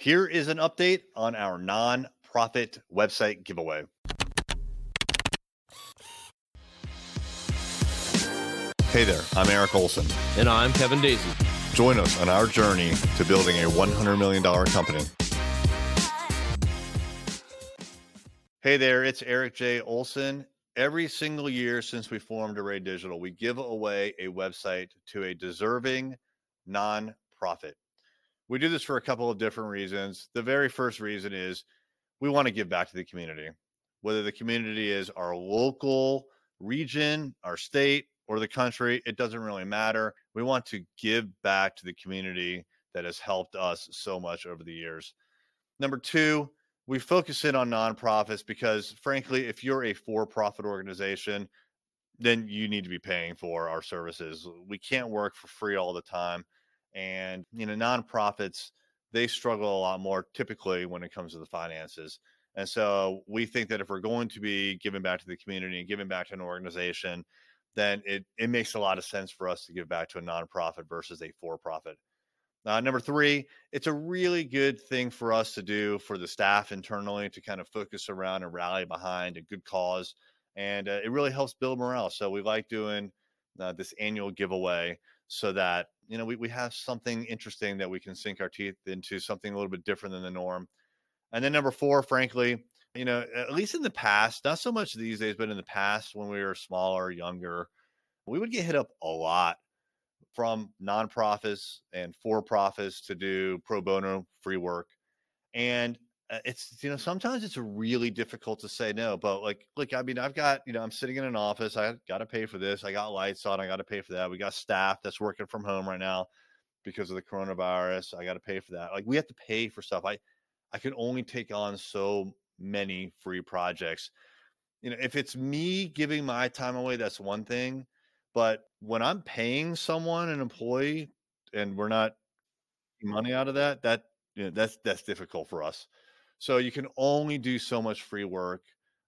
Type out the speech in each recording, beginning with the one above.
Here is an update on our non-profit website giveaway. Hey there, I'm Eric Olson. And I'm Kevin Daisy. Join us on our journey to building a $100 million company. Hey there, it's Eric J. Olson. Every single year since we formed Array Digital, we give away a website to a deserving nonprofit. We do this for a couple of different reasons. The very first reason is we want to give back to the community, whether the community is our local region, our state, or the country, it doesn't really matter. We want to give back to the community that has helped us so much over the years. Number two, we focus in on nonprofits because, frankly, if you're a for profit organization, then you need to be paying for our services. We can't work for free all the time. And, you know, nonprofits, they struggle a lot more typically when it comes to the finances. And so we think that if we're going to be giving back to the community and giving back to an organization, then it, it makes a lot of sense for us to give back to a nonprofit versus a for profit. Uh, number three, it's a really good thing for us to do for the staff internally to kind of focus around and rally behind a good cause. And uh, it really helps build morale. So we like doing uh, this annual giveaway so that, you know, we, we have something interesting that we can sink our teeth into, something a little bit different than the norm. And then number four, frankly, you know, at least in the past, not so much these days, but in the past when we were smaller, younger, we would get hit up a lot from nonprofits and for profits to do pro bono free work. And Uh, it's, you know, sometimes it's really difficult to say no, but like, look, I mean, I've got, you know, I'm sitting in an office. I got to pay for this. I got lights on. I got to pay for that. We got staff that's working from home right now because of the coronavirus. I got to pay for that. Like we have to pay for stuff. I, I can only take on so many free projects. You know, if it's me giving my time away, that's one thing. But when I'm paying someone, an employee, and we're not money out of that, that you know, that's that's difficult for us. So you can only do so much free work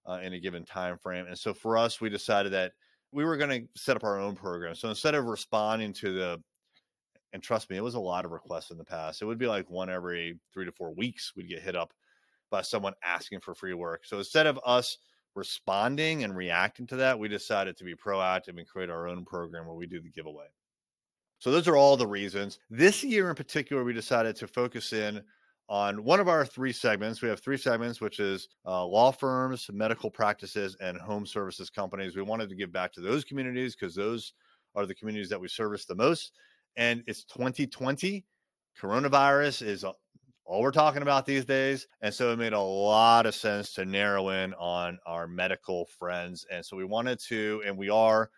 uh, in a given time frame. And so for us, we decided that we were going to set up our own program. So instead of responding to the and trust me, it was a lot of requests in the past. It would be like one every three to four weeks we'd get hit up by someone asking for free work. So instead of us responding and reacting to that, we decided to be proactive and create our own program where we do the giveaway. So those are all the reasons. This year in particular, we decided to focus in on one of our three segments. We have three segments, which is uh, law firms, medical practices, and home services companies. We wanted to give back to those communities because those are the communities that we service the most. And it's 2020. Coronavirus is all we're talking about these days. And so it made a lot of sense to narrow in on our medical friends. And so we wanted to, and we are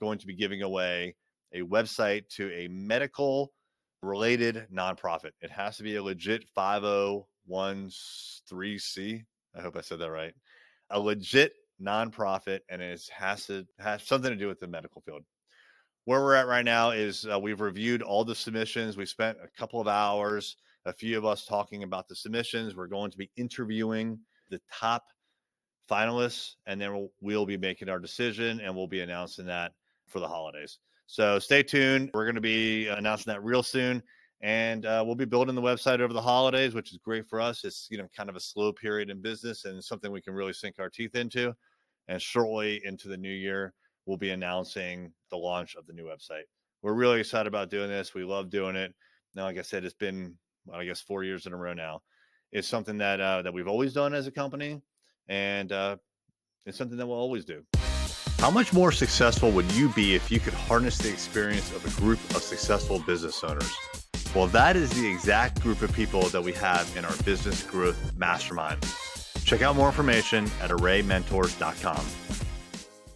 going to be giving away a website to a medical related nonprofit. It has to be a legit 5013C. I hope I said that right. A legit nonprofit, and it has to have something to do with the medical field. Where we're at right now is uh, we've reviewed all the submissions. We spent a couple of hours a few of us talking about the submissions. We're going to be interviewing the top finalists, and then we'll, we'll be making our decision and we'll be announcing that for the holidays. So stay tuned. We're going to be announcing that real soon. And uh, we'll be building the website over the holidays, which is great for us. It's you know kind of a slow period in business and something we can really sink our teeth into. And shortly into the new year, we'll be announcing the launch of the new website. We're really excited about doing this. We love doing it. Now, like I said, it's been I guess four years in a row now. It's something that uh, that we've always done as a company, and uh, it's something that we'll always do. How much more successful would you be if you could harness the experience of a group of successful business owners? Well, that is the exact group of people that we have in our business growth mastermind. Check out more information at arraymentors.com.